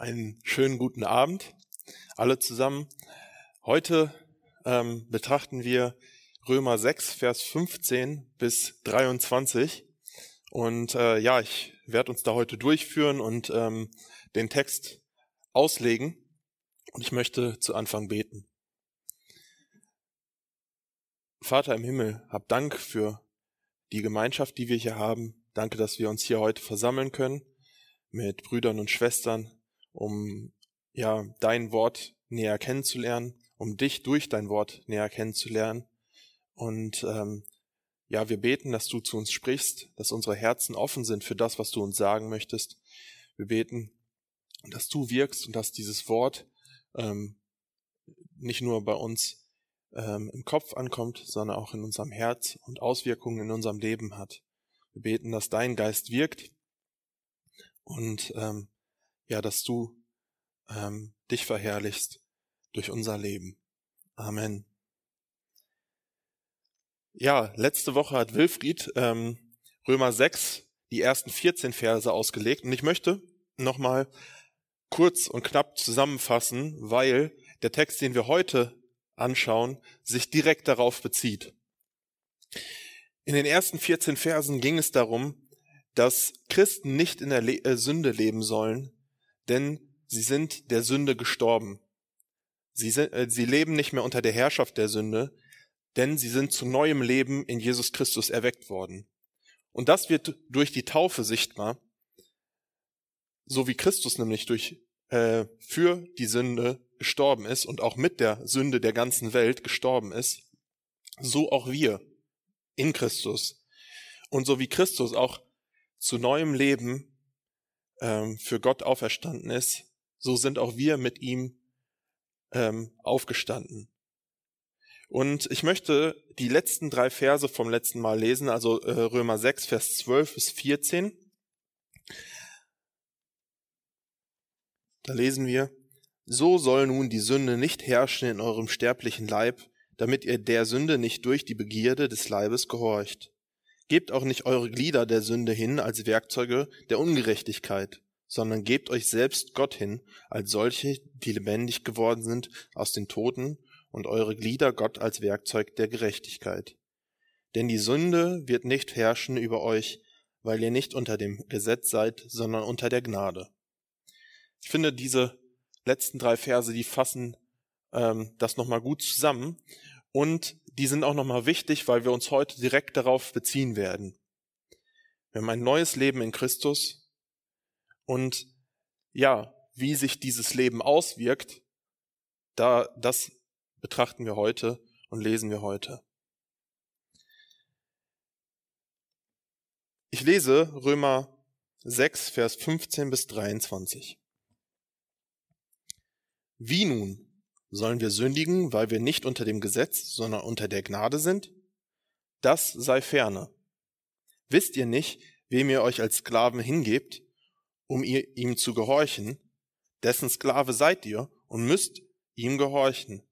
Einen schönen guten Abend, alle zusammen. Heute ähm, betrachten wir Römer 6, Vers 15 bis 23. Und äh, ja, ich werde uns da heute durchführen und ähm, den Text auslegen. Und ich möchte zu Anfang beten. Vater im Himmel, hab Dank für die Gemeinschaft, die wir hier haben. Danke, dass wir uns hier heute versammeln können mit Brüdern und Schwestern, um ja dein Wort näher kennenzulernen, um dich durch dein Wort näher kennenzulernen. Und ähm, ja, wir beten, dass du zu uns sprichst, dass unsere Herzen offen sind für das, was du uns sagen möchtest. Wir beten, dass du wirkst und dass dieses Wort ähm, nicht nur bei uns ähm, im Kopf ankommt, sondern auch in unserem Herz und Auswirkungen in unserem Leben hat. Wir beten, dass dein Geist wirkt und ähm, ja, dass du ähm, dich verherrlichst durch unser Leben. Amen. Ja, letzte Woche hat Wilfried ähm, Römer 6 die ersten 14 Verse ausgelegt und ich möchte nochmal kurz und knapp zusammenfassen, weil der Text, den wir heute anschauen, sich direkt darauf bezieht. In den ersten 14 Versen ging es darum, dass Christen nicht in der Le äh, Sünde leben sollen, denn sie sind der Sünde gestorben. Sie, sind, äh, sie leben nicht mehr unter der Herrschaft der Sünde, denn sie sind zu neuem Leben in Jesus Christus erweckt worden. Und das wird durch die Taufe sichtbar, so wie Christus nämlich durch, äh, für die Sünde gestorben ist und auch mit der Sünde der ganzen Welt gestorben ist, so auch wir in Christus. Und so wie Christus auch zu neuem Leben ähm, für Gott auferstanden ist, so sind auch wir mit ihm ähm, aufgestanden. Und ich möchte die letzten drei Verse vom letzten Mal lesen, also äh, Römer 6, Vers 12 bis 14. Da lesen wir, so soll nun die Sünde nicht herrschen in eurem sterblichen Leib, damit ihr der Sünde nicht durch die Begierde des Leibes gehorcht. Gebt auch nicht eure Glieder der Sünde hin als Werkzeuge der Ungerechtigkeit, sondern gebt euch selbst Gott hin als solche, die lebendig geworden sind aus den Toten, und eure Glieder Gott als Werkzeug der Gerechtigkeit. Denn die Sünde wird nicht herrschen über euch, weil ihr nicht unter dem Gesetz seid, sondern unter der Gnade. Ich finde, diese letzten drei Verse, die fassen ähm, das nochmal gut zusammen. Und die sind auch nochmal wichtig, weil wir uns heute direkt darauf beziehen werden. Wir haben ein neues Leben in Christus und ja, wie sich dieses Leben auswirkt, da, das betrachten wir heute und lesen wir heute. Ich lese Römer 6, Vers 15 bis 23. Wie nun? Sollen wir sündigen, weil wir nicht unter dem Gesetz, sondern unter der Gnade sind? Das sei ferne. Wisst ihr nicht, wem ihr euch als Sklaven hingebt, um ihr, ihm zu gehorchen? Dessen Sklave seid ihr und müsst ihm gehorchen.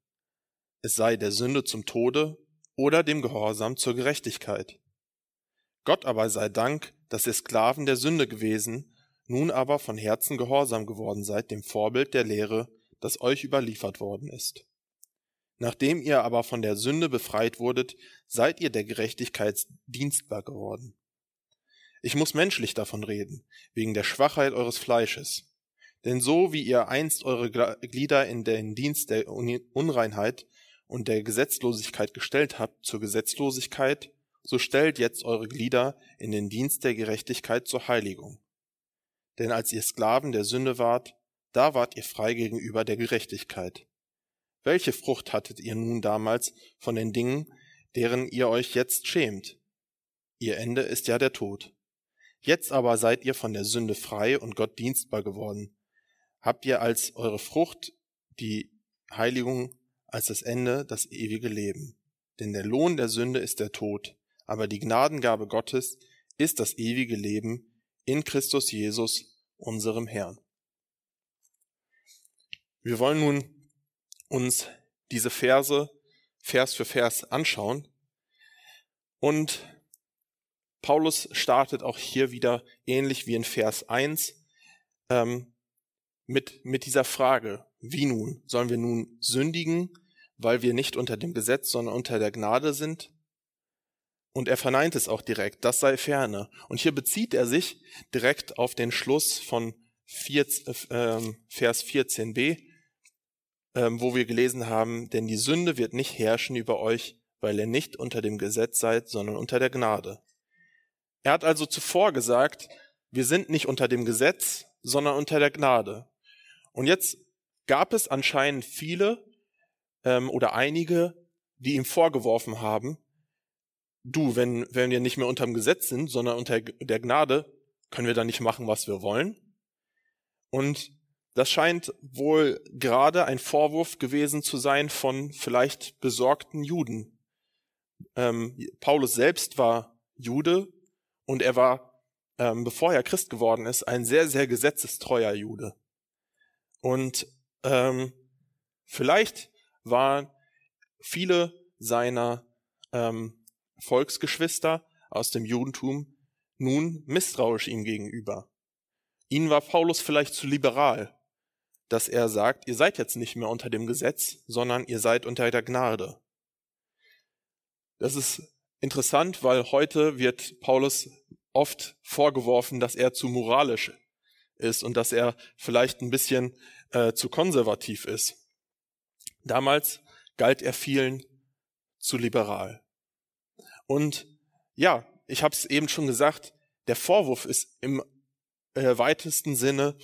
Es sei der Sünde zum Tode oder dem Gehorsam zur Gerechtigkeit. Gott aber sei Dank, dass ihr Sklaven der Sünde gewesen, nun aber von Herzen gehorsam geworden seid dem Vorbild der Lehre, das euch überliefert worden ist. Nachdem ihr aber von der Sünde befreit wurdet, seid ihr der Gerechtigkeit dienstbar geworden. Ich muss menschlich davon reden, wegen der Schwachheit eures Fleisches. Denn so wie ihr einst eure Glieder in den Dienst der Unreinheit und der Gesetzlosigkeit gestellt habt zur Gesetzlosigkeit, so stellt jetzt eure Glieder in den Dienst der Gerechtigkeit zur Heiligung. Denn als ihr Sklaven der Sünde wart, da wart ihr frei gegenüber der Gerechtigkeit. Welche Frucht hattet ihr nun damals von den Dingen, deren ihr euch jetzt schämt? Ihr Ende ist ja der Tod. Jetzt aber seid ihr von der Sünde frei und Gott dienstbar geworden. Habt ihr als eure Frucht die Heiligung, als das Ende das ewige Leben. Denn der Lohn der Sünde ist der Tod, aber die Gnadengabe Gottes ist das ewige Leben in Christus Jesus, unserem Herrn. Wir wollen nun uns diese Verse Vers für Vers anschauen. Und Paulus startet auch hier wieder ähnlich wie in Vers 1 ähm, mit, mit dieser Frage, wie nun? Sollen wir nun sündigen, weil wir nicht unter dem Gesetz, sondern unter der Gnade sind? Und er verneint es auch direkt, das sei ferne. Und hier bezieht er sich direkt auf den Schluss von 4, äh, Vers 14b, äh, wo wir gelesen haben, denn die Sünde wird nicht herrschen über euch, weil ihr nicht unter dem Gesetz seid, sondern unter der Gnade. Er hat also zuvor gesagt, wir sind nicht unter dem Gesetz, sondern unter der Gnade. Und jetzt gab es anscheinend viele ähm, oder einige, die ihm vorgeworfen haben, du, wenn, wenn wir nicht mehr unter dem Gesetz sind, sondern unter der Gnade, können wir dann nicht machen, was wir wollen? Und das scheint wohl gerade ein Vorwurf gewesen zu sein von vielleicht besorgten Juden. Ähm, Paulus selbst war Jude und er war, ähm, bevor er Christ geworden ist, ein sehr, sehr gesetzestreuer Jude. Und ähm, vielleicht waren viele seiner ähm, Volksgeschwister aus dem Judentum nun misstrauisch ihm gegenüber. Ihnen war Paulus vielleicht zu liberal, dass er sagt, ihr seid jetzt nicht mehr unter dem Gesetz, sondern ihr seid unter der Gnade. Das ist interessant, weil heute wird Paulus oft vorgeworfen, dass er zu moralisch ist und dass er vielleicht ein bisschen äh, zu konservativ ist. Damals galt er vielen zu liberal. Und ja, ich habe es eben schon gesagt, der Vorwurf ist im äh, weitesten Sinne,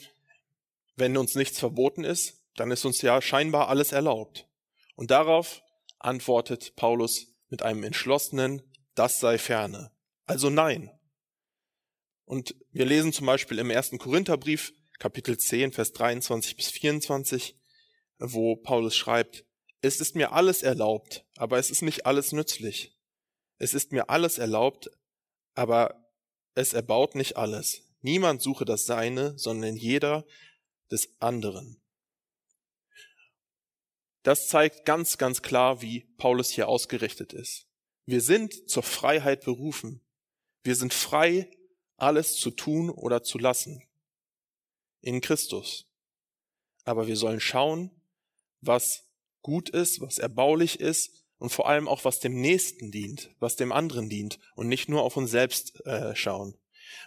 wenn uns nichts verboten ist, dann ist uns ja scheinbar alles erlaubt. Und darauf antwortet Paulus mit einem entschlossenen, das sei ferne. Also nein. Und wir lesen zum Beispiel im ersten Korintherbrief, Kapitel 10, Vers 23 bis 24, wo Paulus schreibt, es ist mir alles erlaubt, aber es ist nicht alles nützlich. Es ist mir alles erlaubt, aber es erbaut nicht alles. Niemand suche das Seine, sondern jeder des anderen. Das zeigt ganz, ganz klar, wie Paulus hier ausgerichtet ist. Wir sind zur Freiheit berufen. Wir sind frei, alles zu tun oder zu lassen. In Christus. Aber wir sollen schauen, was gut ist, was erbaulich ist und vor allem auch was dem Nächsten dient, was dem anderen dient und nicht nur auf uns selbst äh, schauen.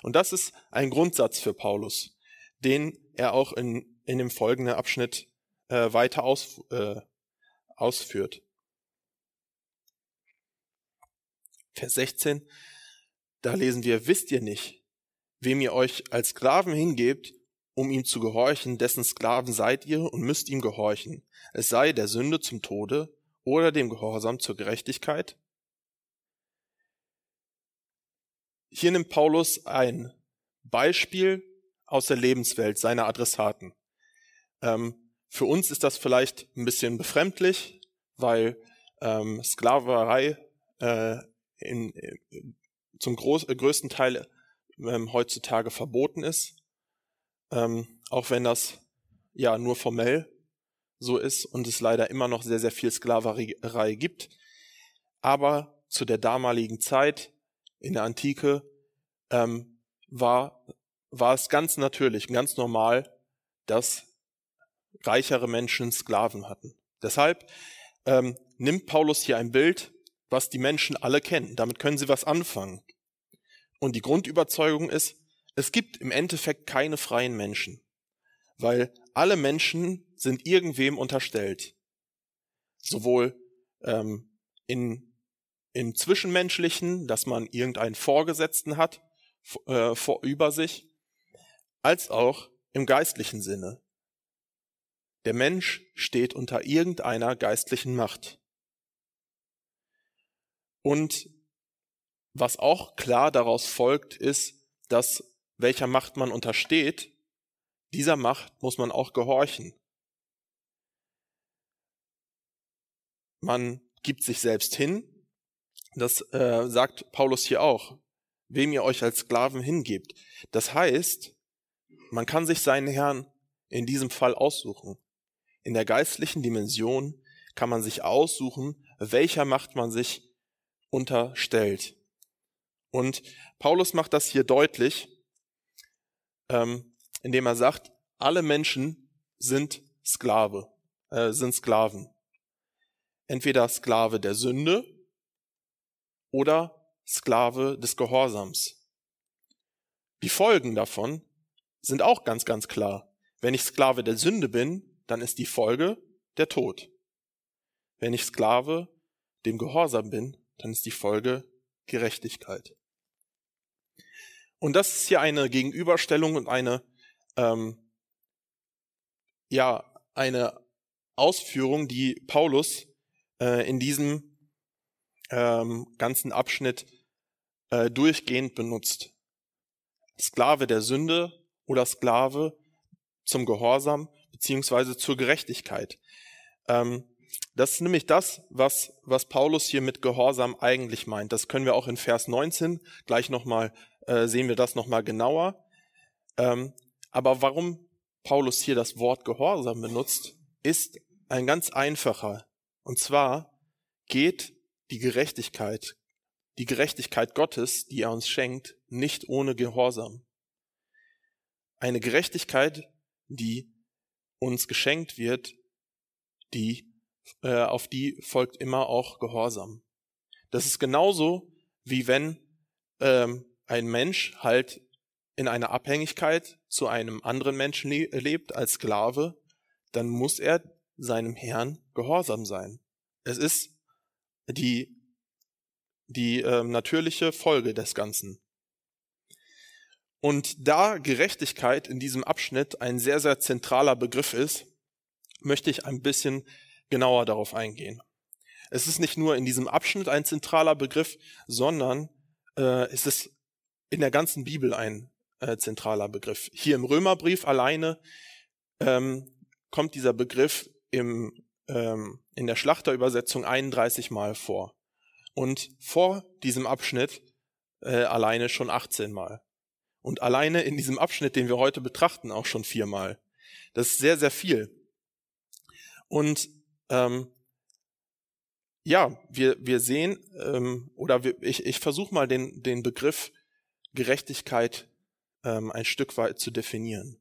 Und das ist ein Grundsatz für Paulus, den er auch in, in dem folgenden Abschnitt äh, weiter aus, äh, ausführt. Vers 16, da lesen wir, wisst ihr nicht, wem ihr euch als Sklaven hingebt, um ihm zu gehorchen, dessen Sklaven seid ihr und müsst ihm gehorchen, es sei der Sünde zum Tode oder dem Gehorsam zur Gerechtigkeit? Hier nimmt Paulus ein Beispiel aus der Lebenswelt seiner Adressaten. Ähm, für uns ist das vielleicht ein bisschen befremdlich, weil ähm, Sklaverei äh, in, in, zum groß, äh, größten Teil ähm, heutzutage verboten ist, ähm, auch wenn das ja nur formell so ist und es leider immer noch sehr, sehr viel Sklaverei gibt. Aber zu der damaligen Zeit in der Antike ähm, war, war es ganz natürlich, ganz normal, dass reichere Menschen Sklaven hatten. Deshalb ähm, nimmt Paulus hier ein Bild, was die Menschen alle kennen. Damit können sie was anfangen. Und die Grundüberzeugung ist, es gibt im Endeffekt keine freien Menschen, weil alle Menschen sind irgendwem unterstellt. Sowohl ähm, in, im Zwischenmenschlichen, dass man irgendeinen Vorgesetzten hat äh, vor, über sich, als auch im geistlichen Sinne. Der Mensch steht unter irgendeiner geistlichen Macht. Und was auch klar daraus folgt, ist, dass welcher Macht man untersteht, dieser Macht muss man auch gehorchen. Man gibt sich selbst hin. Das äh, sagt Paulus hier auch. Wem ihr euch als Sklaven hingebt. Das heißt, man kann sich seinen Herrn in diesem Fall aussuchen. In der geistlichen Dimension kann man sich aussuchen, welcher Macht man sich unterstellt. Und Paulus macht das hier deutlich, ähm, indem er sagt, alle Menschen sind Sklave, äh, sind Sklaven. Entweder Sklave der Sünde oder Sklave des Gehorsams. Die Folgen davon sind auch ganz, ganz klar. Wenn ich Sklave der Sünde bin, dann ist die Folge der Tod. Wenn ich Sklave dem Gehorsam bin, dann ist die Folge Gerechtigkeit. Und das ist hier eine Gegenüberstellung und eine, ähm, ja, eine Ausführung, die Paulus äh, in diesem ähm, ganzen Abschnitt äh, durchgehend benutzt. Sklave der Sünde oder Sklave zum Gehorsam beziehungsweise zur Gerechtigkeit. Ähm, das ist nämlich das, was, was Paulus hier mit Gehorsam eigentlich meint. Das können wir auch in Vers 19 gleich nochmal, äh, sehen wir das nochmal genauer. Ähm, aber warum Paulus hier das Wort Gehorsam benutzt, ist ein ganz einfacher. Und zwar geht die Gerechtigkeit, die Gerechtigkeit Gottes, die er uns schenkt, nicht ohne Gehorsam. Eine Gerechtigkeit, die uns geschenkt wird, die, äh, auf die folgt immer auch Gehorsam. Das ist genauso, wie wenn ähm, ein Mensch halt in einer Abhängigkeit zu einem anderen Menschen le lebt als Sklave, dann muss er seinem Herrn gehorsam sein. Es ist die, die äh, natürliche Folge des Ganzen. Und da Gerechtigkeit in diesem Abschnitt ein sehr, sehr zentraler Begriff ist, möchte ich ein bisschen genauer darauf eingehen. Es ist nicht nur in diesem Abschnitt ein zentraler Begriff, sondern äh, es ist in der ganzen Bibel ein äh, zentraler Begriff. Hier im Römerbrief alleine ähm, kommt dieser Begriff im, ähm, in der Schlachterübersetzung 31 Mal vor. Und vor diesem Abschnitt äh, alleine schon 18 Mal. Und alleine in diesem Abschnitt, den wir heute betrachten, auch schon viermal. Das ist sehr, sehr viel. Und ähm, ja, wir, wir sehen, ähm, oder wir, ich, ich versuche mal den, den Begriff Gerechtigkeit ähm, ein Stück weit zu definieren.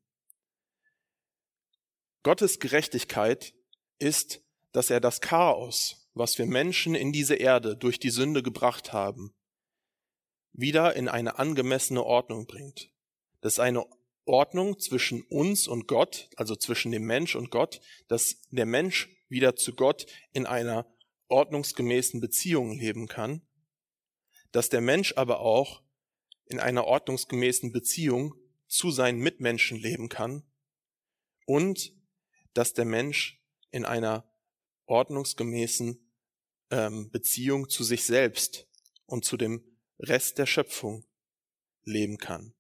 Gottes Gerechtigkeit ist, dass er das Chaos, was wir Menschen in diese Erde durch die Sünde gebracht haben, wieder in eine angemessene Ordnung bringt. Das ist eine Ordnung zwischen uns und Gott, also zwischen dem Mensch und Gott, dass der Mensch wieder zu Gott in einer ordnungsgemäßen Beziehung leben kann, dass der Mensch aber auch in einer ordnungsgemäßen Beziehung zu seinen Mitmenschen leben kann und dass der Mensch in einer ordnungsgemäßen ähm, Beziehung zu sich selbst und zu dem Rest der Schöpfung leben kann.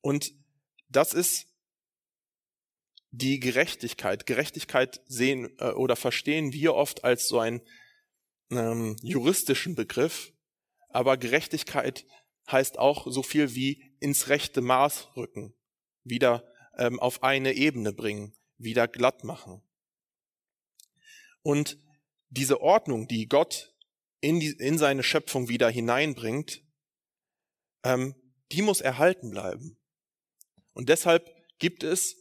Und das ist die Gerechtigkeit. Gerechtigkeit sehen äh, oder verstehen wir oft als so einen ähm, juristischen Begriff, aber Gerechtigkeit heißt auch so viel wie ins rechte Maß rücken, wieder ähm, auf eine Ebene bringen, wieder glatt machen. Und diese Ordnung, die Gott in, die, in seine Schöpfung wieder hineinbringt, ähm, die muss erhalten bleiben. Und deshalb gibt es,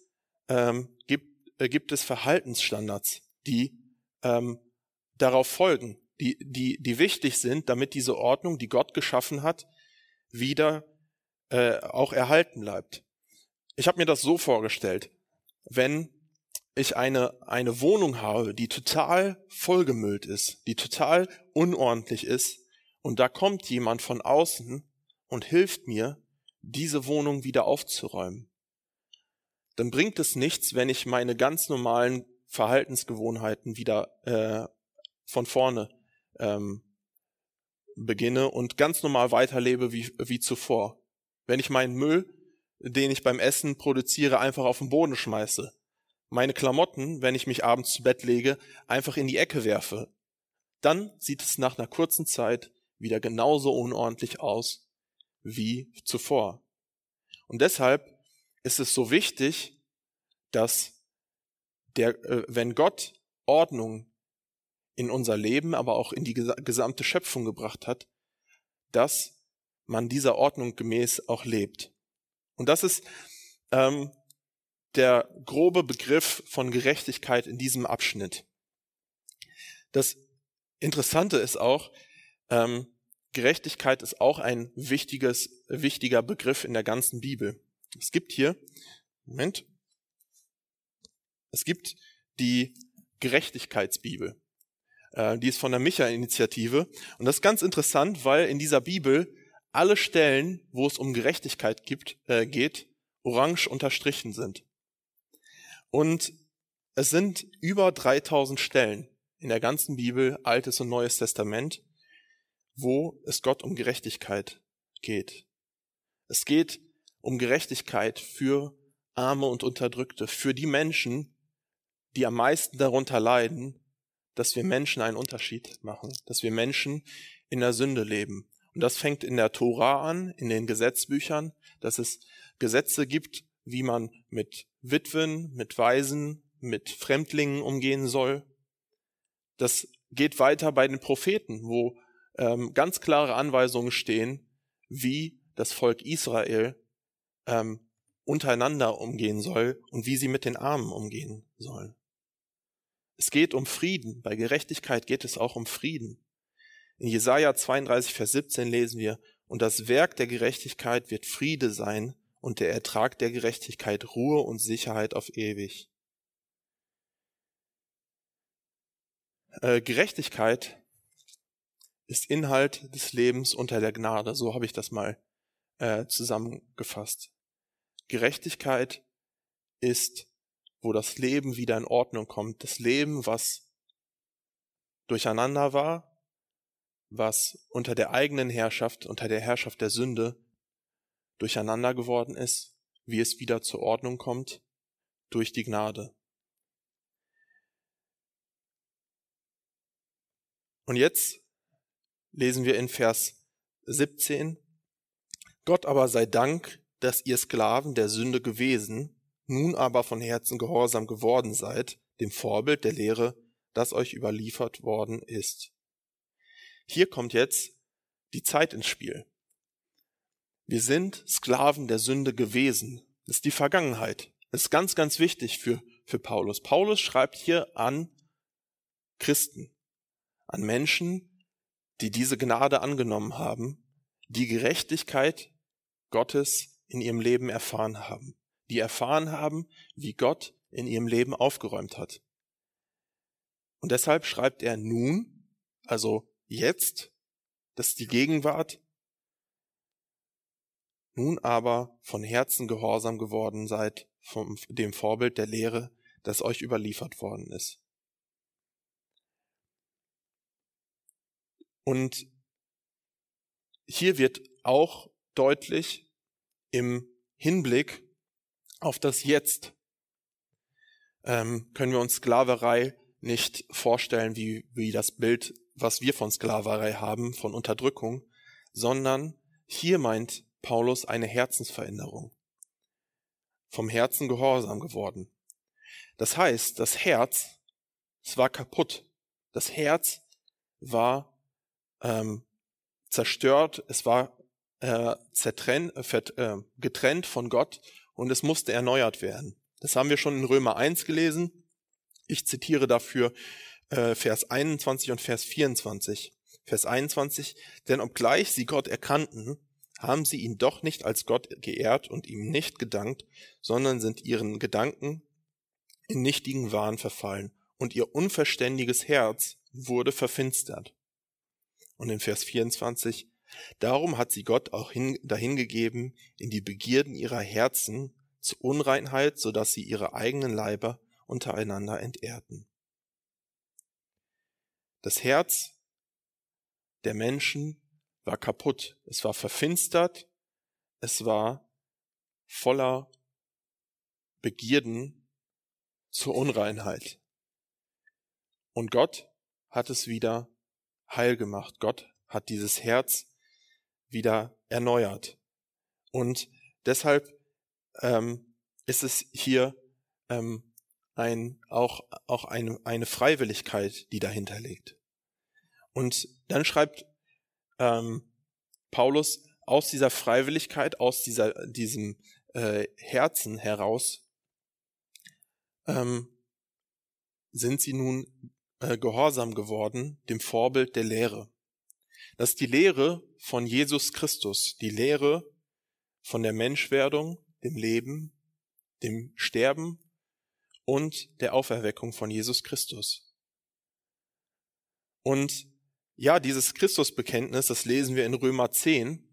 ähm, gibt, äh, gibt es Verhaltensstandards, die ähm, darauf folgen, die, die, die wichtig sind, damit diese Ordnung, die Gott geschaffen hat, wieder äh, auch erhalten bleibt. Ich habe mir das so vorgestellt, wenn ich eine, eine Wohnung habe, die total vollgemüllt ist, die total unordentlich ist, und da kommt jemand von außen und hilft mir, diese Wohnung wieder aufzuräumen, dann bringt es nichts, wenn ich meine ganz normalen Verhaltensgewohnheiten wieder äh, von vorne ähm, beginne und ganz normal weiterlebe wie, wie zuvor. Wenn ich meinen Müll, den ich beim Essen produziere, einfach auf den Boden schmeiße, meine Klamotten, wenn ich mich abends zu Bett lege, einfach in die Ecke werfe, dann sieht es nach einer kurzen Zeit wieder genauso unordentlich aus wie zuvor. Und deshalb ist es so wichtig, dass der, äh, wenn Gott Ordnung in unser Leben, aber auch in die gesamte Schöpfung gebracht hat, dass man dieser Ordnung gemäß auch lebt. Und das ist ähm, der grobe Begriff von Gerechtigkeit in diesem Abschnitt. Das Interessante ist auch, ähm, Gerechtigkeit ist auch ein wichtiges, wichtiger Begriff in der ganzen Bibel. Es gibt hier, Moment, es gibt die Gerechtigkeitsbibel. Äh, die ist von der Micha-Initiative. Und das ist ganz interessant, weil in dieser Bibel alle Stellen, wo es um Gerechtigkeit gibt, äh, geht, orange unterstrichen sind. Und es sind über 3000 Stellen in der ganzen Bibel, Altes und Neues Testament, wo es Gott um Gerechtigkeit geht. Es geht um Gerechtigkeit für Arme und Unterdrückte, für die Menschen, die am meisten darunter leiden, dass wir Menschen einen Unterschied machen, dass wir Menschen in der Sünde leben. Und das fängt in der Tora an, in den Gesetzbüchern, dass es Gesetze gibt, wie man mit Witwen, mit Waisen, mit Fremdlingen umgehen soll. Das geht weiter bei den Propheten, wo ähm, ganz klare Anweisungen stehen, wie das Volk Israel ähm, untereinander umgehen soll und wie sie mit den Armen umgehen sollen. Es geht um Frieden. Bei Gerechtigkeit geht es auch um Frieden. In Jesaja 32, Vers 17 lesen wir, und das Werk der Gerechtigkeit wird Friede sein und der Ertrag der Gerechtigkeit Ruhe und Sicherheit auf ewig. Äh, Gerechtigkeit ist Inhalt des Lebens unter der Gnade. So habe ich das mal äh, zusammengefasst. Gerechtigkeit ist, wo das Leben wieder in Ordnung kommt. Das Leben, was durcheinander war, was unter der eigenen Herrschaft, unter der Herrschaft der Sünde durcheinander geworden ist, wie es wieder zur Ordnung kommt durch die Gnade. Und jetzt lesen wir in Vers 17, Gott aber sei Dank, dass ihr Sklaven der Sünde gewesen, nun aber von Herzen gehorsam geworden seid, dem Vorbild der Lehre, das euch überliefert worden ist. Hier kommt jetzt die Zeit ins Spiel. Wir sind Sklaven der Sünde gewesen. Das ist die Vergangenheit. Das ist ganz, ganz wichtig für, für Paulus. Paulus schreibt hier an Christen, an Menschen, die diese Gnade angenommen haben, die Gerechtigkeit Gottes in ihrem Leben erfahren haben, die erfahren haben, wie Gott in ihrem Leben aufgeräumt hat. Und deshalb schreibt er nun, also jetzt, das ist die Gegenwart, nun aber von Herzen gehorsam geworden seid vom dem Vorbild der Lehre, das euch überliefert worden ist. Und hier wird auch deutlich im Hinblick auf das Jetzt ähm, können wir uns Sklaverei nicht vorstellen wie, wie das Bild, was wir von Sklaverei haben, von Unterdrückung, sondern hier meint Paulus eine Herzensveränderung. Vom Herzen gehorsam geworden. Das heißt, das Herz, es war kaputt. Das Herz war ähm, zerstört, es war äh, zertrennt, äh, getrennt von Gott und es musste erneuert werden. Das haben wir schon in Römer 1 gelesen. Ich zitiere dafür äh, Vers 21 und Vers 24. Vers 21, denn obgleich sie Gott erkannten, haben sie ihn doch nicht als Gott geehrt und ihm nicht gedankt, sondern sind ihren Gedanken in nichtigen Wahn verfallen und ihr unverständiges Herz wurde verfinstert. Und in Vers 24, darum hat sie Gott auch hin, dahingegeben in die Begierden ihrer Herzen zur Unreinheit, so dass sie ihre eigenen Leiber untereinander entehrten. Das Herz der Menschen war kaputt, es war verfinstert, es war voller Begierden zur Unreinheit. Und Gott hat es wieder heil gemacht. Gott hat dieses Herz wieder erneuert. Und deshalb ähm, ist es hier ähm, ein, auch, auch eine, eine Freiwilligkeit, die dahinter liegt. Und dann schreibt ähm, Paulus aus dieser Freiwilligkeit, aus dieser, diesem äh, Herzen heraus, ähm, sind sie nun äh, gehorsam geworden dem Vorbild der Lehre. Das ist die Lehre von Jesus Christus, die Lehre von der Menschwerdung, dem Leben, dem Sterben und der Auferweckung von Jesus Christus. Und ja, dieses Christusbekenntnis, das lesen wir in Römer 10,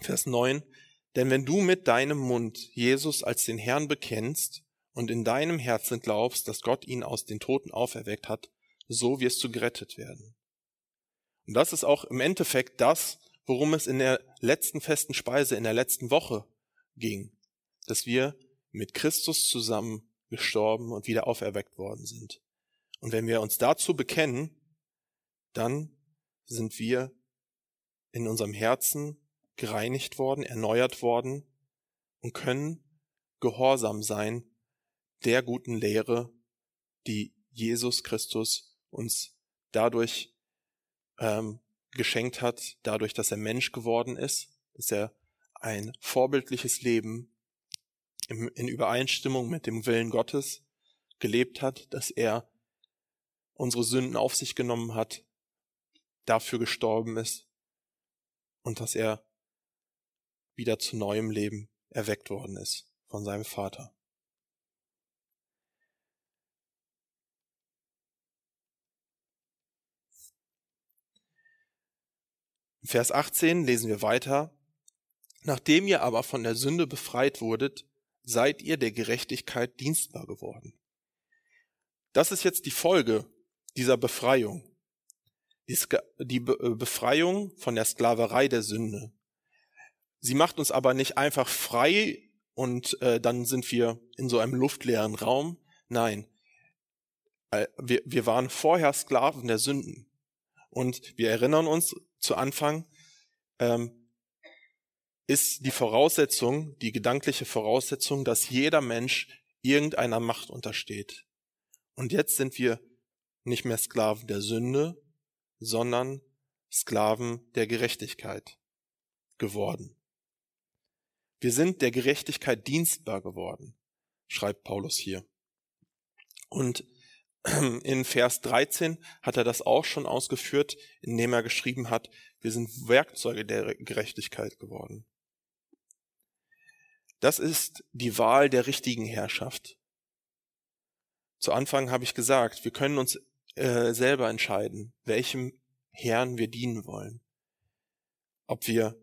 Vers 9, denn wenn du mit deinem Mund Jesus als den Herrn bekennst und in deinem Herzen glaubst, dass Gott ihn aus den Toten auferweckt hat, so wirst du gerettet werden. Und das ist auch im Endeffekt das, worum es in der letzten festen Speise, in der letzten Woche ging, dass wir mit Christus zusammen gestorben und wieder auferweckt worden sind. Und wenn wir uns dazu bekennen, dann sind wir in unserem Herzen gereinigt worden, erneuert worden und können gehorsam sein der guten Lehre, die Jesus Christus uns dadurch ähm, geschenkt hat, dadurch, dass er Mensch geworden ist, dass er ein vorbildliches Leben in Übereinstimmung mit dem Willen Gottes gelebt hat, dass er unsere Sünden auf sich genommen hat, dafür gestorben ist und dass er wieder zu neuem Leben erweckt worden ist von seinem Vater. In Vers 18 lesen wir weiter. Nachdem ihr aber von der Sünde befreit wurdet, seid ihr der Gerechtigkeit dienstbar geworden. Das ist jetzt die Folge dieser Befreiung. Die äh, Befreiung von der Sklaverei der Sünde. Sie macht uns aber nicht einfach frei und äh, dann sind wir in so einem luftleeren Raum. Nein, äh, wir, wir waren vorher Sklaven der Sünden. Und wir erinnern uns zu Anfang, ähm, ist die Voraussetzung, die gedankliche Voraussetzung, dass jeder Mensch irgendeiner Macht untersteht. Und jetzt sind wir nicht mehr Sklaven der Sünde, sondern Sklaven der Gerechtigkeit geworden. Wir sind der Gerechtigkeit dienstbar geworden, schreibt Paulus hier. Und in Vers 13 hat er das auch schon ausgeführt, indem er geschrieben hat, wir sind Werkzeuge der Gerechtigkeit geworden. Das ist die Wahl der richtigen Herrschaft. Zu Anfang habe ich gesagt, wir können uns äh, selber entscheiden, welchem Herrn wir dienen wollen. Ob wir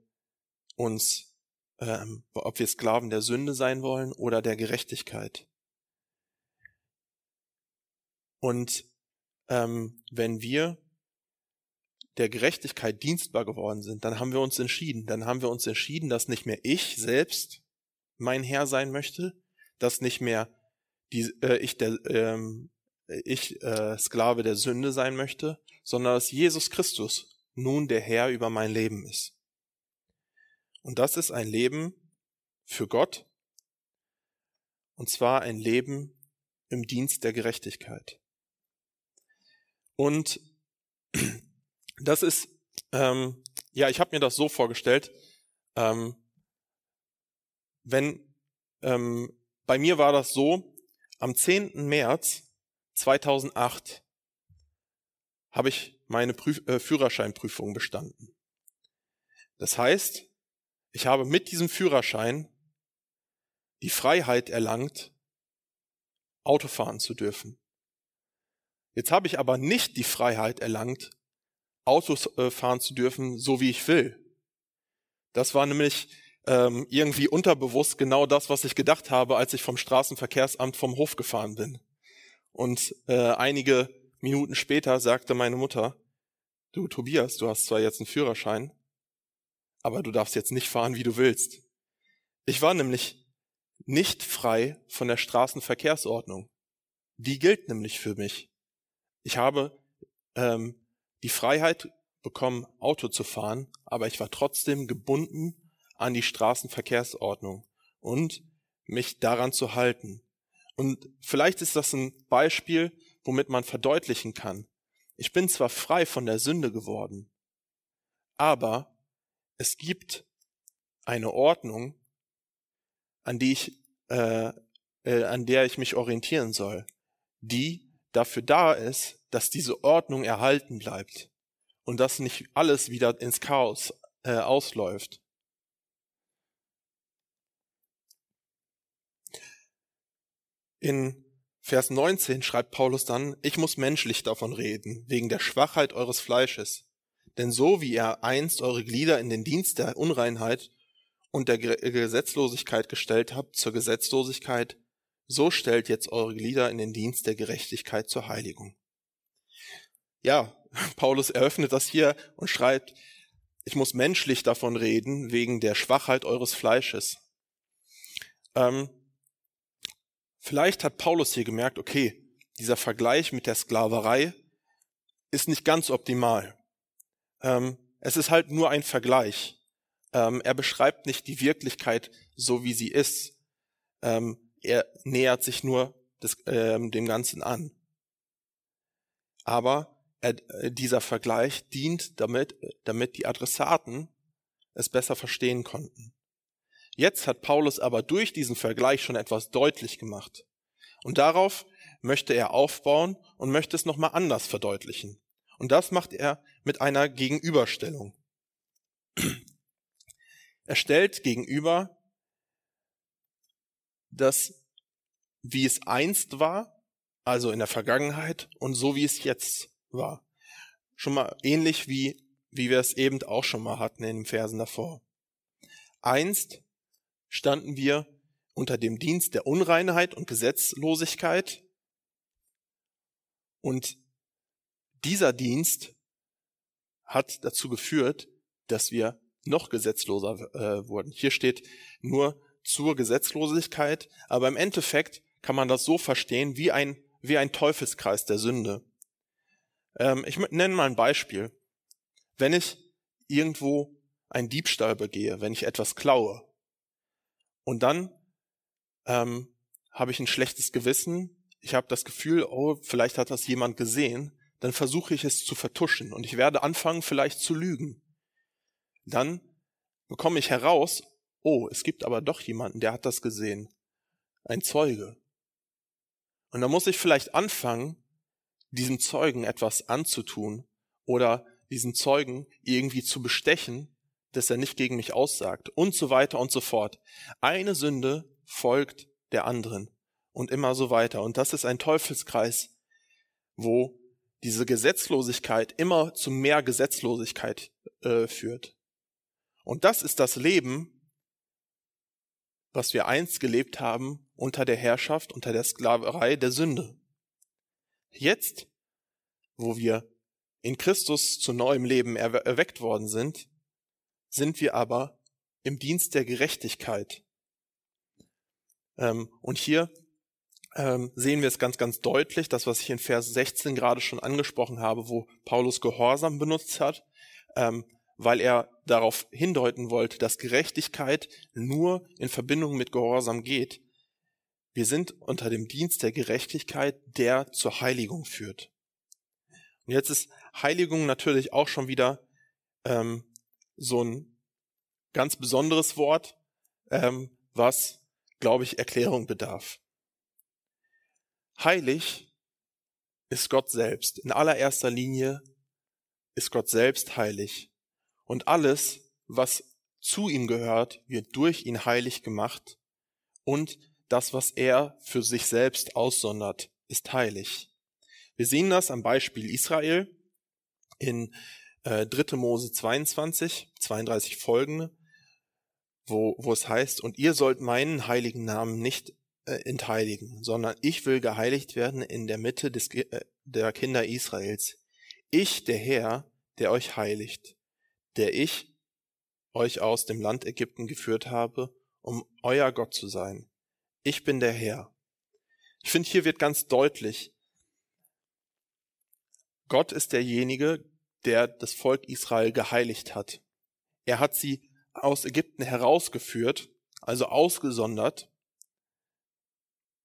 uns ähm, ob wir Sklaven der Sünde sein wollen oder der Gerechtigkeit. Und ähm, wenn wir der Gerechtigkeit dienstbar geworden sind, dann haben wir uns entschieden. Dann haben wir uns entschieden, dass nicht mehr ich selbst mein Herr sein möchte, dass nicht mehr die, äh, ich der ähm, ich äh, Sklave der Sünde sein möchte, sondern dass Jesus Christus nun der Herr über mein Leben ist. Und das ist ein Leben für Gott. Und zwar ein Leben im Dienst der Gerechtigkeit. Und das ist, ähm, ja, ich habe mir das so vorgestellt, ähm, wenn, ähm, bei mir war das so, am 10. März 2008 habe ich meine Prüf äh, Führerscheinprüfung bestanden. Das heißt, ich habe mit diesem Führerschein die Freiheit erlangt, Auto fahren zu dürfen. Jetzt habe ich aber nicht die Freiheit erlangt, Autos äh, fahren zu dürfen, so wie ich will. Das war nämlich ähm, irgendwie unterbewusst genau das, was ich gedacht habe, als ich vom Straßenverkehrsamt vom Hof gefahren bin. Und äh, einige Minuten später sagte meine Mutter, du Tobias, du hast zwar jetzt einen Führerschein, aber du darfst jetzt nicht fahren, wie du willst. Ich war nämlich nicht frei von der Straßenverkehrsordnung. Die gilt nämlich für mich. Ich habe ähm, die Freiheit bekommen, Auto zu fahren, aber ich war trotzdem gebunden an die Straßenverkehrsordnung und mich daran zu halten. Und vielleicht ist das ein Beispiel, womit man verdeutlichen kann. Ich bin zwar frei von der Sünde geworden, aber es gibt eine Ordnung, an die ich, äh, äh, an der ich mich orientieren soll, die dafür da ist, dass diese Ordnung erhalten bleibt und dass nicht alles wieder ins Chaos äh, ausläuft. In Vers 19 schreibt Paulus dann, ich muss menschlich davon reden, wegen der Schwachheit eures Fleisches. Denn so wie ihr einst eure Glieder in den Dienst der Unreinheit und der Gesetzlosigkeit gestellt habt zur Gesetzlosigkeit, so stellt jetzt eure Glieder in den Dienst der Gerechtigkeit zur Heiligung. Ja, Paulus eröffnet das hier und schreibt, ich muss menschlich davon reden, wegen der Schwachheit eures Fleisches. Ähm, vielleicht hat Paulus hier gemerkt, okay, dieser Vergleich mit der Sklaverei ist nicht ganz optimal. Ähm, es ist halt nur ein Vergleich. Ähm, er beschreibt nicht die Wirklichkeit so, wie sie ist. Ähm, er nähert sich nur des, ähm, dem Ganzen an. Aber er, äh, dieser Vergleich dient damit, damit die Adressaten es besser verstehen konnten. Jetzt hat Paulus aber durch diesen Vergleich schon etwas deutlich gemacht. Und darauf möchte er aufbauen und möchte es nochmal anders verdeutlichen. Und das macht er mit einer Gegenüberstellung. Er stellt gegenüber das, wie es einst war, also in der Vergangenheit, und so wie es jetzt war. Schon mal ähnlich wie, wie wir es eben auch schon mal hatten in den Versen davor. Einst standen wir unter dem Dienst der Unreinheit und Gesetzlosigkeit und dieser Dienst hat dazu geführt, dass wir noch gesetzloser äh, wurden. Hier steht nur zur Gesetzlosigkeit, aber im Endeffekt kann man das so verstehen wie ein, wie ein Teufelskreis der Sünde. Ähm, ich nenne mal ein Beispiel. Wenn ich irgendwo einen Diebstahl begehe, wenn ich etwas klaue und dann ähm, habe ich ein schlechtes Gewissen, ich habe das Gefühl, oh, vielleicht hat das jemand gesehen, dann versuche ich es zu vertuschen und ich werde anfangen vielleicht zu lügen. Dann bekomme ich heraus, oh, es gibt aber doch jemanden, der hat das gesehen. Ein Zeuge. Und dann muss ich vielleicht anfangen, diesem Zeugen etwas anzutun oder diesen Zeugen irgendwie zu bestechen, dass er nicht gegen mich aussagt und so weiter und so fort. Eine Sünde folgt der anderen und immer so weiter. Und das ist ein Teufelskreis, wo diese Gesetzlosigkeit immer zu mehr Gesetzlosigkeit äh, führt. Und das ist das Leben, was wir einst gelebt haben unter der Herrschaft, unter der Sklaverei der Sünde. Jetzt, wo wir in Christus zu neuem Leben erweckt worden sind, sind wir aber im Dienst der Gerechtigkeit. Ähm, und hier ähm, sehen wir es ganz, ganz deutlich, das, was ich in Vers 16 gerade schon angesprochen habe, wo Paulus Gehorsam benutzt hat, ähm, weil er darauf hindeuten wollte, dass Gerechtigkeit nur in Verbindung mit Gehorsam geht. Wir sind unter dem Dienst der Gerechtigkeit, der zur Heiligung führt. Und jetzt ist Heiligung natürlich auch schon wieder ähm, so ein ganz besonderes Wort, ähm, was, glaube ich, Erklärung bedarf. Heilig ist Gott selbst. In allererster Linie ist Gott selbst heilig. Und alles, was zu ihm gehört, wird durch ihn heilig gemacht. Und das, was er für sich selbst aussondert, ist heilig. Wir sehen das am Beispiel Israel in äh, 3. Mose 22, 32 folgende, wo, wo es heißt, und ihr sollt meinen heiligen Namen nicht äh, entheiligen, sondern ich will geheiligt werden in der Mitte des, äh, der Kinder Israels. Ich, der Herr, der euch heiligt der ich euch aus dem Land Ägypten geführt habe, um euer Gott zu sein. Ich bin der Herr. Ich finde, hier wird ganz deutlich, Gott ist derjenige, der das Volk Israel geheiligt hat. Er hat sie aus Ägypten herausgeführt, also ausgesondert,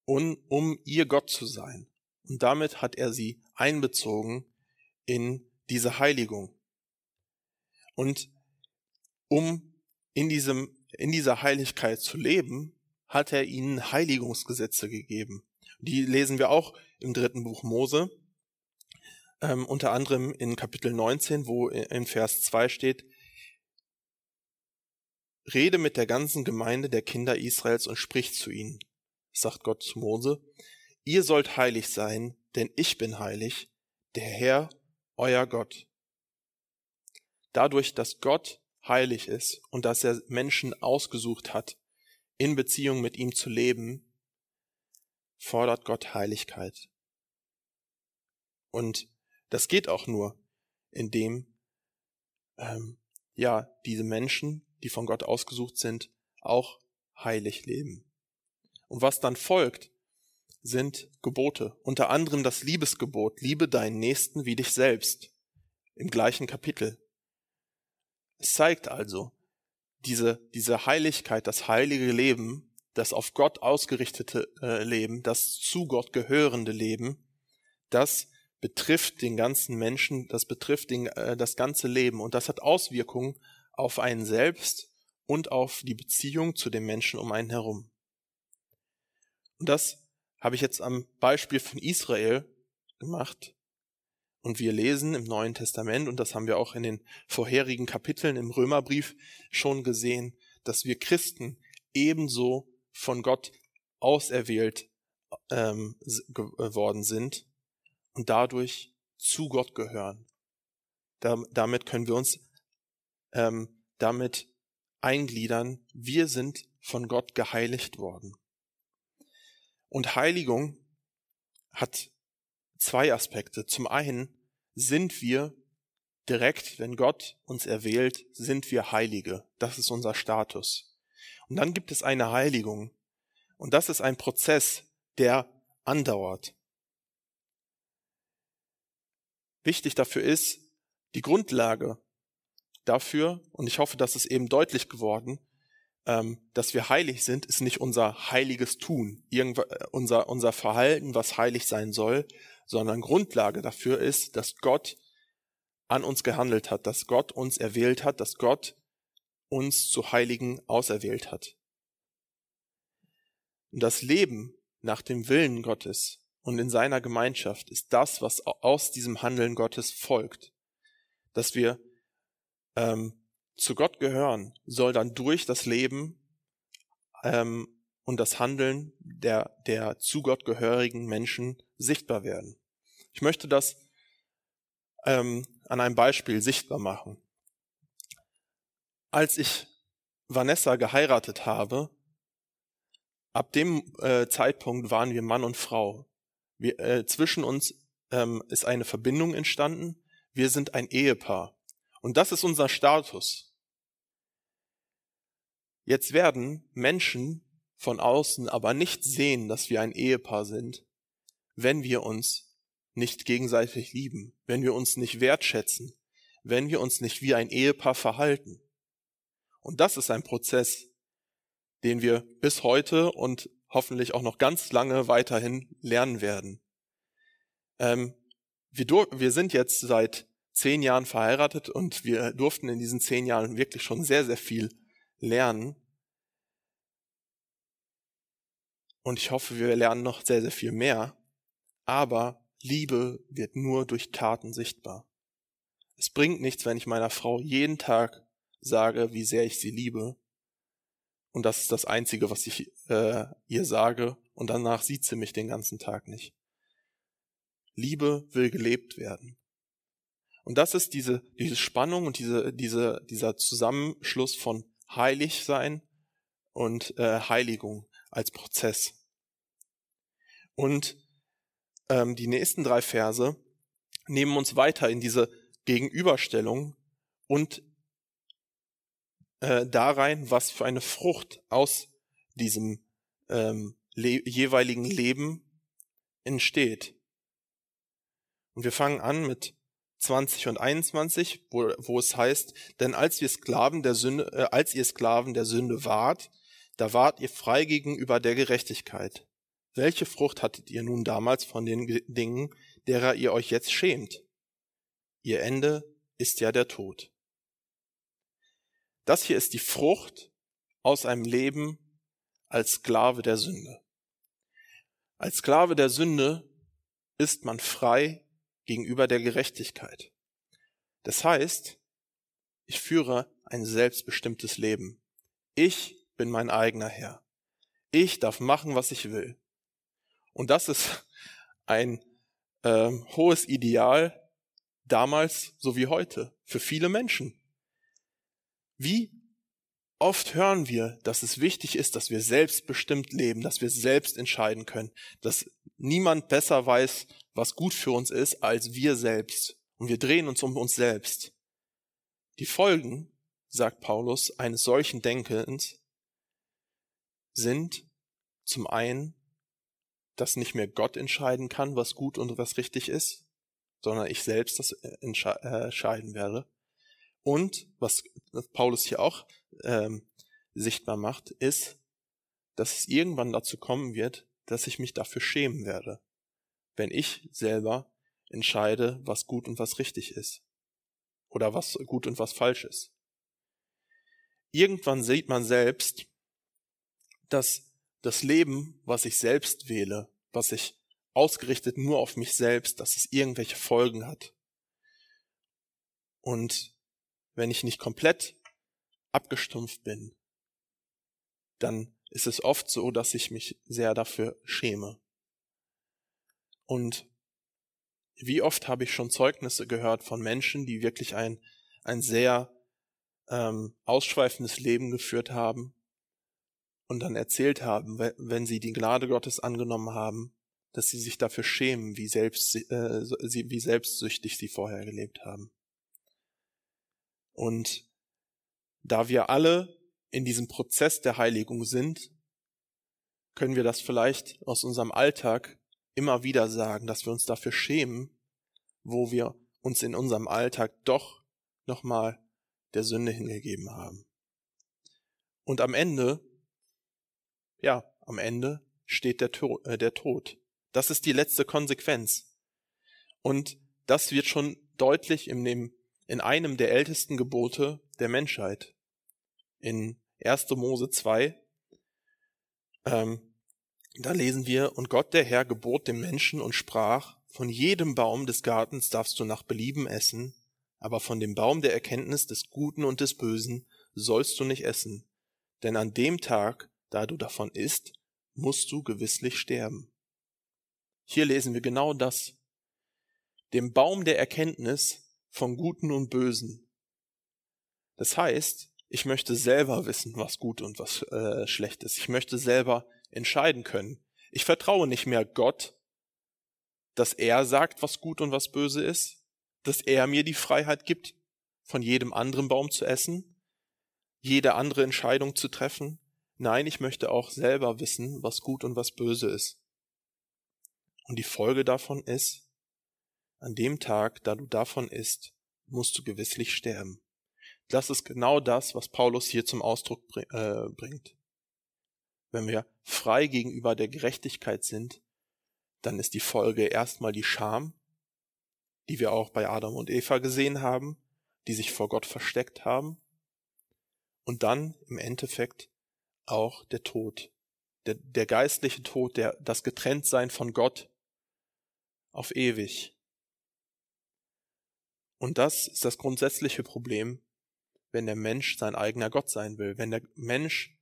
um, um ihr Gott zu sein. Und damit hat er sie einbezogen in diese Heiligung. Und um in diesem, in dieser Heiligkeit zu leben, hat er ihnen Heiligungsgesetze gegeben. Die lesen wir auch im dritten Buch Mose, ähm, unter anderem in Kapitel 19, wo in Vers 2 steht, Rede mit der ganzen Gemeinde der Kinder Israels und sprich zu ihnen, sagt Gott zu Mose, ihr sollt heilig sein, denn ich bin heilig, der Herr, euer Gott. Dadurch, dass Gott heilig ist und dass er Menschen ausgesucht hat, in Beziehung mit ihm zu leben, fordert Gott Heiligkeit. Und das geht auch nur, indem ähm, ja diese Menschen, die von Gott ausgesucht sind, auch heilig leben. Und was dann folgt, sind Gebote, unter anderem das Liebesgebot, liebe deinen Nächsten wie dich selbst, im gleichen Kapitel. Es zeigt also, diese, diese Heiligkeit, das heilige Leben, das auf Gott ausgerichtete äh, Leben, das zu Gott gehörende Leben, das betrifft den ganzen Menschen, das betrifft den, äh, das ganze Leben und das hat Auswirkungen auf einen selbst und auf die Beziehung zu den Menschen um einen herum. Und das habe ich jetzt am Beispiel von Israel gemacht. Und wir lesen im Neuen Testament, und das haben wir auch in den vorherigen Kapiteln im Römerbrief schon gesehen, dass wir Christen ebenso von Gott auserwählt ähm, geworden sind und dadurch zu Gott gehören. Da, damit können wir uns ähm, damit eingliedern, wir sind von Gott geheiligt worden. Und Heiligung hat zwei Aspekte. Zum einen sind wir direkt, wenn Gott uns erwählt, sind wir Heilige. Das ist unser Status. Und dann gibt es eine Heiligung. Und das ist ein Prozess, der andauert. Wichtig dafür ist, die Grundlage dafür, und ich hoffe, dass es eben deutlich geworden, ähm, dass wir heilig sind, ist nicht unser heiliges Tun, äh, unser, unser Verhalten, was heilig sein soll, sondern Grundlage dafür ist, dass Gott an uns gehandelt hat, dass Gott uns erwählt hat, dass Gott uns zu Heiligen auserwählt hat. Und das Leben nach dem Willen Gottes und in seiner Gemeinschaft ist das, was aus diesem Handeln Gottes folgt. Dass wir ähm, zu Gott gehören, soll dann durch das Leben ähm, und das Handeln der, der zu Gott gehörigen Menschen sichtbar werden. Ich möchte das ähm, an einem Beispiel sichtbar machen. Als ich Vanessa geheiratet habe, ab dem äh, Zeitpunkt waren wir Mann und Frau. Wir, äh, zwischen uns ähm, ist eine Verbindung entstanden. Wir sind ein Ehepaar. Und das ist unser Status. Jetzt werden Menschen von außen aber nicht sehen, dass wir ein Ehepaar sind, wenn wir uns nicht gegenseitig lieben, wenn wir uns nicht wertschätzen, wenn wir uns nicht wie ein Ehepaar verhalten. Und das ist ein Prozess, den wir bis heute und hoffentlich auch noch ganz lange weiterhin lernen werden. Ähm, wir, wir sind jetzt seit zehn Jahren verheiratet und wir durften in diesen zehn Jahren wirklich schon sehr, sehr viel lernen. Und ich hoffe, wir lernen noch sehr, sehr viel mehr. Aber Liebe wird nur durch Taten sichtbar. Es bringt nichts, wenn ich meiner Frau jeden Tag sage, wie sehr ich sie liebe. Und das ist das Einzige, was ich äh, ihr sage. Und danach sieht sie mich den ganzen Tag nicht. Liebe will gelebt werden. Und das ist diese, diese Spannung und diese, diese, dieser Zusammenschluss von heilig sein und äh, Heiligung als Prozess. Und ähm, die nächsten drei Verse nehmen uns weiter in diese Gegenüberstellung und äh, da rein, was für eine Frucht aus diesem ähm, le jeweiligen Leben entsteht. Und wir fangen an mit 20 und 21, wo, wo es heißt, denn als wir Sklaven der Sünde, äh, als ihr Sklaven der Sünde wart, da wart ihr frei gegenüber der Gerechtigkeit. Welche Frucht hattet ihr nun damals von den Dingen, derer ihr euch jetzt schämt? Ihr Ende ist ja der Tod. Das hier ist die Frucht aus einem Leben als Sklave der Sünde. Als Sklave der Sünde ist man frei gegenüber der Gerechtigkeit. Das heißt, ich führe ein selbstbestimmtes Leben. Ich bin mein eigener Herr. Ich darf machen, was ich will. Und das ist ein äh, hohes Ideal damals so wie heute für viele Menschen. Wie oft hören wir, dass es wichtig ist, dass wir selbstbestimmt leben, dass wir selbst entscheiden können, dass niemand besser weiß, was gut für uns ist, als wir selbst. Und wir drehen uns um uns selbst. Die Folgen, sagt Paulus, eines solchen Denkens sind zum einen, dass nicht mehr Gott entscheiden kann, was gut und was richtig ist, sondern ich selbst das äh, entscheiden werde. Und was Paulus hier auch ähm, sichtbar macht, ist, dass es irgendwann dazu kommen wird, dass ich mich dafür schämen werde, wenn ich selber entscheide, was gut und was richtig ist oder was gut und was falsch ist. Irgendwann sieht man selbst, dass das Leben, was ich selbst wähle, was ich ausgerichtet nur auf mich selbst, dass es irgendwelche Folgen hat. Und wenn ich nicht komplett abgestumpft bin, dann ist es oft so, dass ich mich sehr dafür schäme. Und wie oft habe ich schon Zeugnisse gehört von Menschen, die wirklich ein, ein sehr ähm, ausschweifendes Leben geführt haben und dann erzählt haben, wenn sie die Gnade Gottes angenommen haben, dass sie sich dafür schämen, wie, selbst, äh, wie selbstsüchtig sie vorher gelebt haben. Und da wir alle in diesem Prozess der Heiligung sind, können wir das vielleicht aus unserem Alltag immer wieder sagen, dass wir uns dafür schämen, wo wir uns in unserem Alltag doch nochmal der Sünde hingegeben haben. Und am Ende, ja, am Ende steht der, to äh, der Tod. Das ist die letzte Konsequenz. Und das wird schon deutlich in, dem, in einem der ältesten Gebote der Menschheit. In 1. Mose 2, ähm, da lesen wir, und Gott der Herr gebot dem Menschen und sprach, von jedem Baum des Gartens darfst du nach Belieben essen, aber von dem Baum der Erkenntnis des Guten und des Bösen sollst du nicht essen, denn an dem Tag, da du davon isst, musst du gewisslich sterben. Hier lesen wir genau das. Dem Baum der Erkenntnis von Guten und Bösen. Das heißt, ich möchte selber wissen, was gut und was äh, schlecht ist. Ich möchte selber entscheiden können. Ich vertraue nicht mehr Gott, dass er sagt, was gut und was böse ist, dass er mir die Freiheit gibt, von jedem anderen Baum zu essen, jede andere Entscheidung zu treffen. Nein, ich möchte auch selber wissen, was gut und was böse ist. Und die Folge davon ist, an dem Tag, da du davon isst, musst du gewisslich sterben. Das ist genau das, was Paulus hier zum Ausdruck äh, bringt. Wenn wir frei gegenüber der Gerechtigkeit sind, dann ist die Folge erstmal die Scham, die wir auch bei Adam und Eva gesehen haben, die sich vor Gott versteckt haben, und dann im Endeffekt auch der Tod, der, der geistliche Tod, der, das Getrenntsein von Gott auf ewig. Und das ist das grundsätzliche Problem, wenn der Mensch sein eigener Gott sein will, wenn der Mensch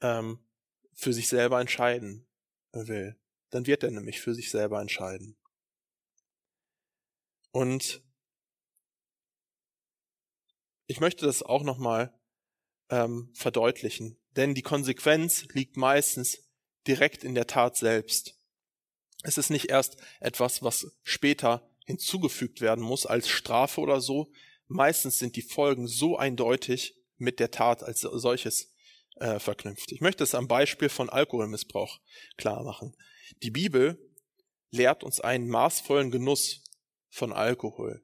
ähm, für sich selber entscheiden will, dann wird er nämlich für sich selber entscheiden. Und ich möchte das auch nochmal ähm, verdeutlichen, denn die Konsequenz liegt meistens direkt in der Tat selbst. Es ist nicht erst etwas, was später hinzugefügt werden muss als Strafe oder so. Meistens sind die Folgen so eindeutig mit der Tat als solches äh, verknüpft. Ich möchte es am Beispiel von Alkoholmissbrauch klar machen. Die Bibel lehrt uns einen maßvollen Genuss von Alkohol.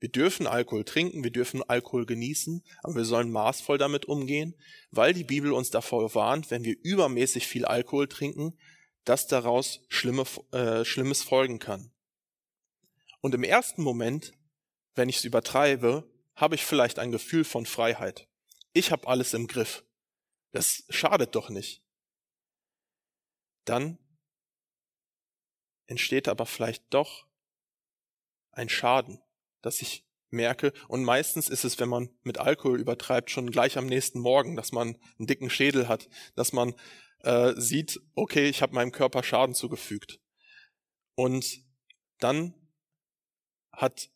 Wir dürfen Alkohol trinken, wir dürfen Alkohol genießen, aber wir sollen maßvoll damit umgehen, weil die Bibel uns davor warnt, wenn wir übermäßig viel Alkohol trinken, dass daraus schlimme, äh, Schlimmes folgen kann. Und im ersten Moment, wenn ich es übertreibe, habe ich vielleicht ein Gefühl von Freiheit. Ich habe alles im Griff. Das schadet doch nicht. dann entsteht aber vielleicht doch ein Schaden, dass ich merke, und meistens ist es, wenn man mit Alkohol übertreibt, schon gleich am nächsten Morgen, dass man einen dicken Schädel hat, dass man äh, sieht, okay, ich habe meinem Körper Schaden zugefügt. Und dann hat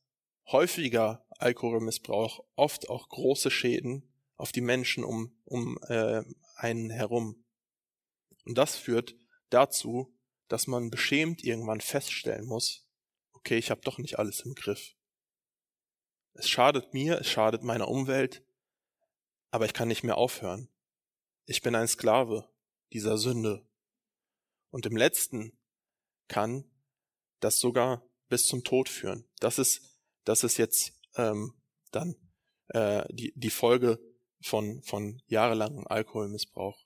häufiger Alkoholmissbrauch oft auch große Schäden auf die Menschen um, um äh, einen herum. Und das führt dazu, dass man beschämt irgendwann feststellen muss, okay, ich habe doch nicht alles im Griff. Es schadet mir, es schadet meiner Umwelt, aber ich kann nicht mehr aufhören. Ich bin ein Sklave dieser Sünde. Und im letzten kann das sogar bis zum Tod führen. Das ist, das ist jetzt ähm, dann äh, die, die Folge von, von jahrelangem Alkoholmissbrauch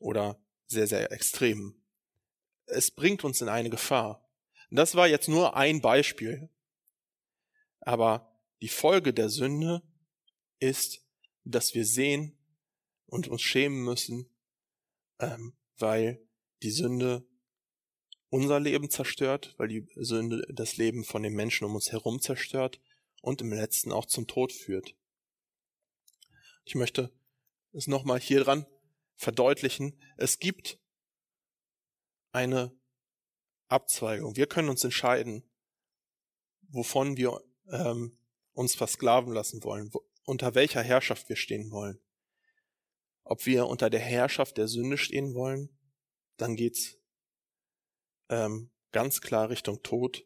oder sehr, sehr extrem. Es bringt uns in eine Gefahr. Das war jetzt nur ein Beispiel. Aber die Folge der Sünde ist, dass wir sehen und uns schämen müssen, ähm, weil die Sünde unser Leben zerstört, weil die Sünde das Leben von den Menschen um uns herum zerstört und im letzten auch zum Tod führt. Ich möchte es nochmal hier dran verdeutlichen. Es gibt eine Abzweigung. Wir können uns entscheiden, wovon wir ähm, uns versklaven lassen wollen, wo, unter welcher Herrschaft wir stehen wollen. Ob wir unter der Herrschaft der Sünde stehen wollen, dann geht's ähm, ganz klar Richtung Tod.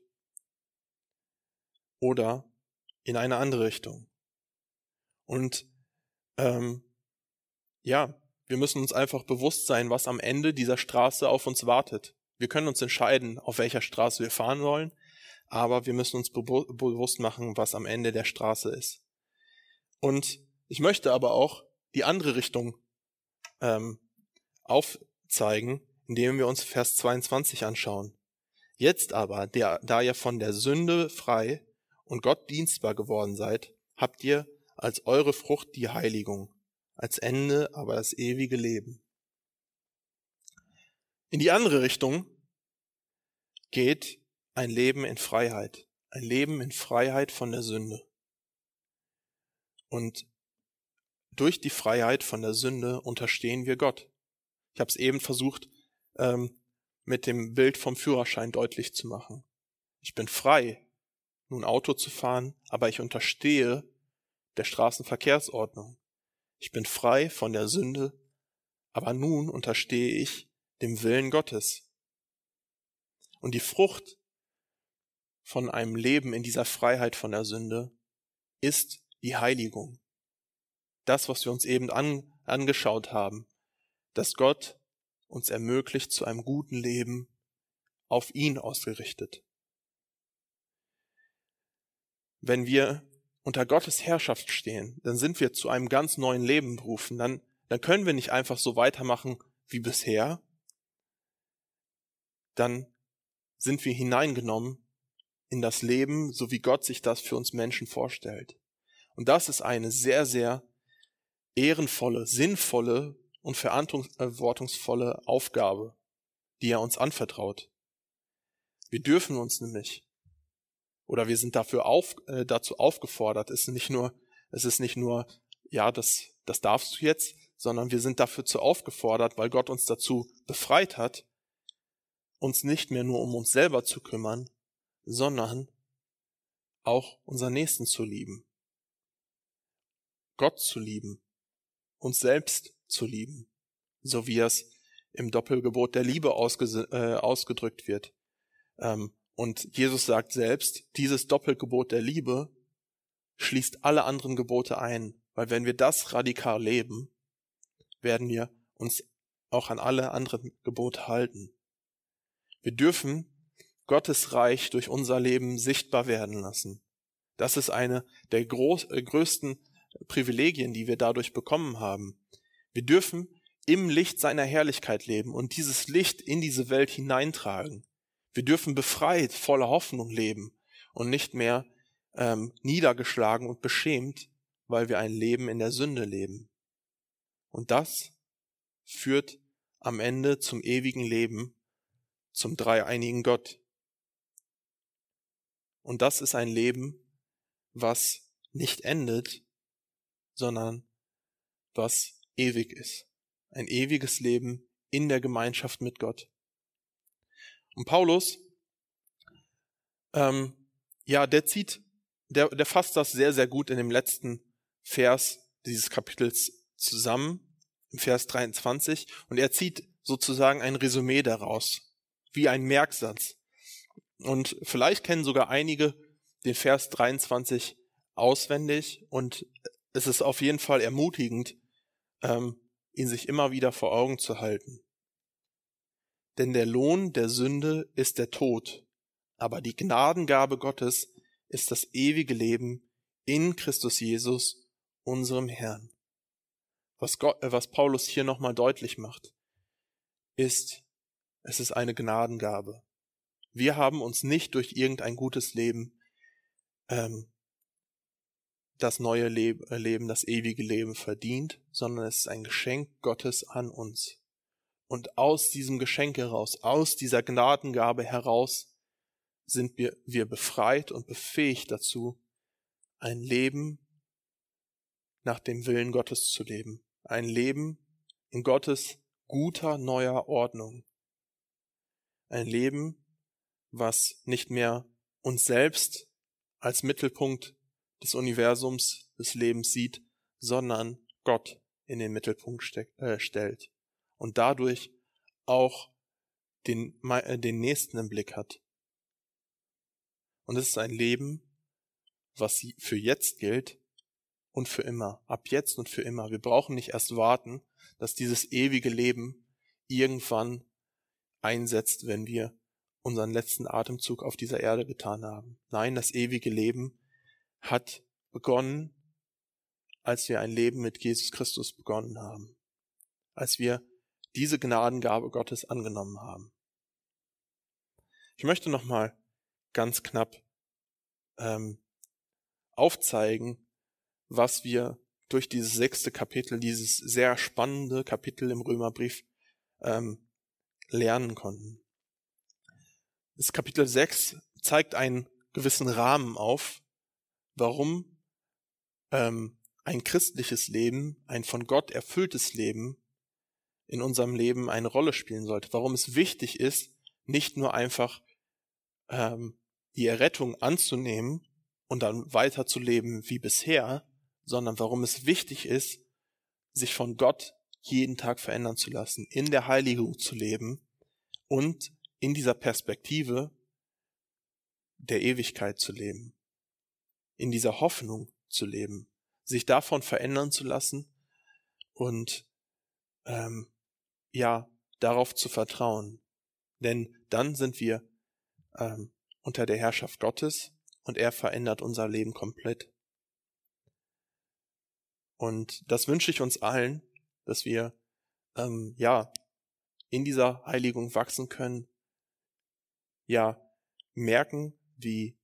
Oder in eine andere Richtung. Und ähm, ja, wir müssen uns einfach bewusst sein, was am Ende dieser Straße auf uns wartet. Wir können uns entscheiden, auf welcher Straße wir fahren wollen, aber wir müssen uns be bewusst machen, was am Ende der Straße ist. Und ich möchte aber auch die andere Richtung ähm, aufzeigen, indem wir uns Vers 22 anschauen. Jetzt aber, der, da ihr von der Sünde frei und Gott dienstbar geworden seid, habt ihr als eure Frucht die Heiligung, als Ende aber das ewige Leben. In die andere Richtung geht ein Leben in Freiheit, ein Leben in Freiheit von der Sünde. Und durch die Freiheit von der Sünde unterstehen wir Gott. Ich habe es eben versucht, ähm, mit dem Bild vom Führerschein deutlich zu machen. Ich bin frei, nun Auto zu fahren, aber ich unterstehe der Straßenverkehrsordnung. Ich bin frei von der Sünde, aber nun unterstehe ich dem Willen Gottes. Und die Frucht von einem Leben in dieser Freiheit von der Sünde ist die Heiligung das, was wir uns eben an, angeschaut haben, dass Gott uns ermöglicht zu einem guten Leben auf ihn ausgerichtet. Wenn wir unter Gottes Herrschaft stehen, dann sind wir zu einem ganz neuen Leben berufen. Dann, dann können wir nicht einfach so weitermachen wie bisher. Dann sind wir hineingenommen in das Leben, so wie Gott sich das für uns Menschen vorstellt. Und das ist eine sehr, sehr ehrenvolle, sinnvolle und verantwortungsvolle Aufgabe, die er uns anvertraut. Wir dürfen uns nämlich, oder wir sind dafür auf, äh, dazu aufgefordert, es ist nicht nur, es ist nicht nur, ja, das, das darfst du jetzt, sondern wir sind dafür zu aufgefordert, weil Gott uns dazu befreit hat, uns nicht mehr nur um uns selber zu kümmern, sondern auch unseren Nächsten zu lieben. Gott zu lieben uns selbst zu lieben, so wie es im Doppelgebot der Liebe äh, ausgedrückt wird. Ähm, und Jesus sagt selbst, dieses Doppelgebot der Liebe schließt alle anderen Gebote ein, weil wenn wir das radikal leben, werden wir uns auch an alle anderen Gebote halten. Wir dürfen Gottes Reich durch unser Leben sichtbar werden lassen. Das ist eine der groß, äh, größten Privilegien, die wir dadurch bekommen haben. Wir dürfen im Licht seiner Herrlichkeit leben und dieses Licht in diese Welt hineintragen. Wir dürfen befreit, voller Hoffnung leben und nicht mehr ähm, niedergeschlagen und beschämt, weil wir ein Leben in der Sünde leben. Und das führt am Ende zum ewigen Leben, zum dreieinigen Gott. Und das ist ein Leben, was nicht endet, sondern was ewig ist. Ein ewiges Leben in der Gemeinschaft mit Gott. Und Paulus, ähm, ja, der zieht, der, der fasst das sehr, sehr gut in dem letzten Vers dieses Kapitels zusammen, im Vers 23, und er zieht sozusagen ein Resümee daraus, wie ein Merksatz. Und vielleicht kennen sogar einige den Vers 23 auswendig und es ist auf jeden Fall ermutigend, ähm, ihn sich immer wieder vor Augen zu halten. Denn der Lohn der Sünde ist der Tod, aber die Gnadengabe Gottes ist das ewige Leben in Christus Jesus, unserem Herrn. Was, Gott, äh, was Paulus hier nochmal deutlich macht, ist, es ist eine Gnadengabe. Wir haben uns nicht durch irgendein gutes Leben ähm, das neue äh, Leben, das ewige Leben verdient, sondern es ist ein Geschenk Gottes an uns. Und aus diesem Geschenk heraus, aus dieser Gnadengabe heraus, sind wir, wir befreit und befähigt dazu, ein Leben nach dem Willen Gottes zu leben. Ein Leben in Gottes guter neuer Ordnung. Ein Leben, was nicht mehr uns selbst als Mittelpunkt des Universums, des Lebens sieht, sondern Gott in den Mittelpunkt steck, äh, stellt und dadurch auch den, äh, den Nächsten im Blick hat. Und es ist ein Leben, was für jetzt gilt und für immer, ab jetzt und für immer. Wir brauchen nicht erst warten, dass dieses ewige Leben irgendwann einsetzt, wenn wir unseren letzten Atemzug auf dieser Erde getan haben. Nein, das ewige Leben hat begonnen, als wir ein Leben mit Jesus Christus begonnen haben, als wir diese Gnadengabe Gottes angenommen haben. Ich möchte nochmal ganz knapp ähm, aufzeigen, was wir durch dieses sechste Kapitel, dieses sehr spannende Kapitel im Römerbrief ähm, lernen konnten. Das Kapitel 6 zeigt einen gewissen Rahmen auf, warum ähm, ein christliches Leben, ein von Gott erfülltes Leben in unserem Leben eine Rolle spielen sollte. Warum es wichtig ist, nicht nur einfach ähm, die Errettung anzunehmen und dann weiterzuleben wie bisher, sondern warum es wichtig ist, sich von Gott jeden Tag verändern zu lassen, in der Heiligung zu leben und in dieser Perspektive der Ewigkeit zu leben in dieser Hoffnung zu leben, sich davon verändern zu lassen und ähm, ja, darauf zu vertrauen. Denn dann sind wir ähm, unter der Herrschaft Gottes und er verändert unser Leben komplett. Und das wünsche ich uns allen, dass wir ähm, ja in dieser Heiligung wachsen können, ja merken, wie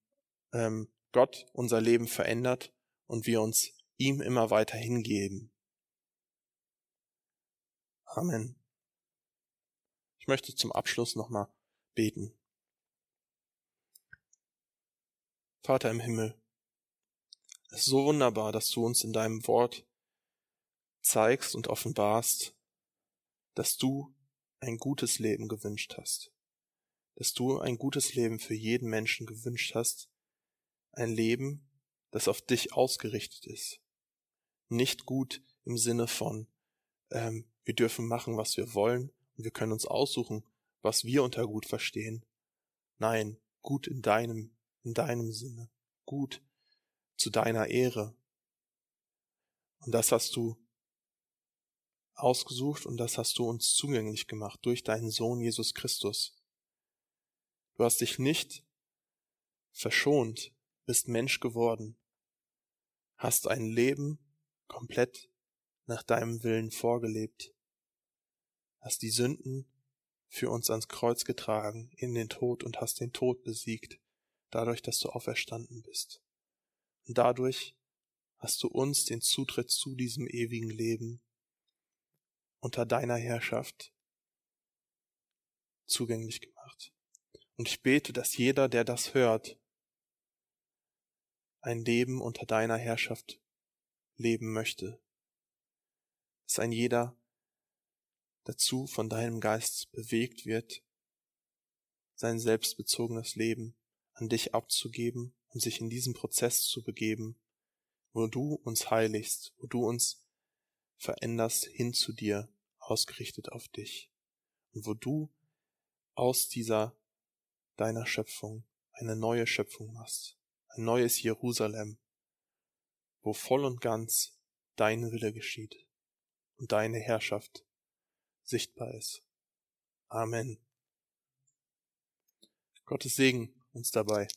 ähm, Gott unser Leben verändert und wir uns ihm immer weiter hingeben. Amen. Ich möchte zum Abschluss nochmal beten. Vater im Himmel, es ist so wunderbar, dass du uns in deinem Wort zeigst und offenbarst, dass du ein gutes Leben gewünscht hast, dass du ein gutes Leben für jeden Menschen gewünscht hast, ein Leben, das auf dich ausgerichtet ist. Nicht gut im Sinne von, ähm, wir dürfen machen, was wir wollen und wir können uns aussuchen, was wir unter gut verstehen. Nein, gut in deinem, in deinem Sinne. Gut zu deiner Ehre. Und das hast du ausgesucht und das hast du uns zugänglich gemacht durch deinen Sohn Jesus Christus. Du hast dich nicht verschont bist Mensch geworden, hast ein Leben komplett nach deinem Willen vorgelebt, hast die Sünden für uns ans Kreuz getragen, in den Tod und hast den Tod besiegt, dadurch, dass du auferstanden bist. Und dadurch hast du uns den Zutritt zu diesem ewigen Leben unter deiner Herrschaft zugänglich gemacht. macht. Und ich bete, dass jeder, der das hört, ein Leben unter deiner Herrschaft leben möchte. Dass ein jeder dazu von deinem Geist bewegt wird, sein selbstbezogenes Leben an dich abzugeben und sich in diesen Prozess zu begeben, wo du uns heiligst, wo du uns veränderst hin zu dir, ausgerichtet auf dich, und wo du aus dieser deiner Schöpfung eine neue Schöpfung machst, ein neues Jerusalem, wo voll und ganz dein Wille geschieht und deine Herrschaft sichtbar ist. Amen. Gottes Segen uns dabei.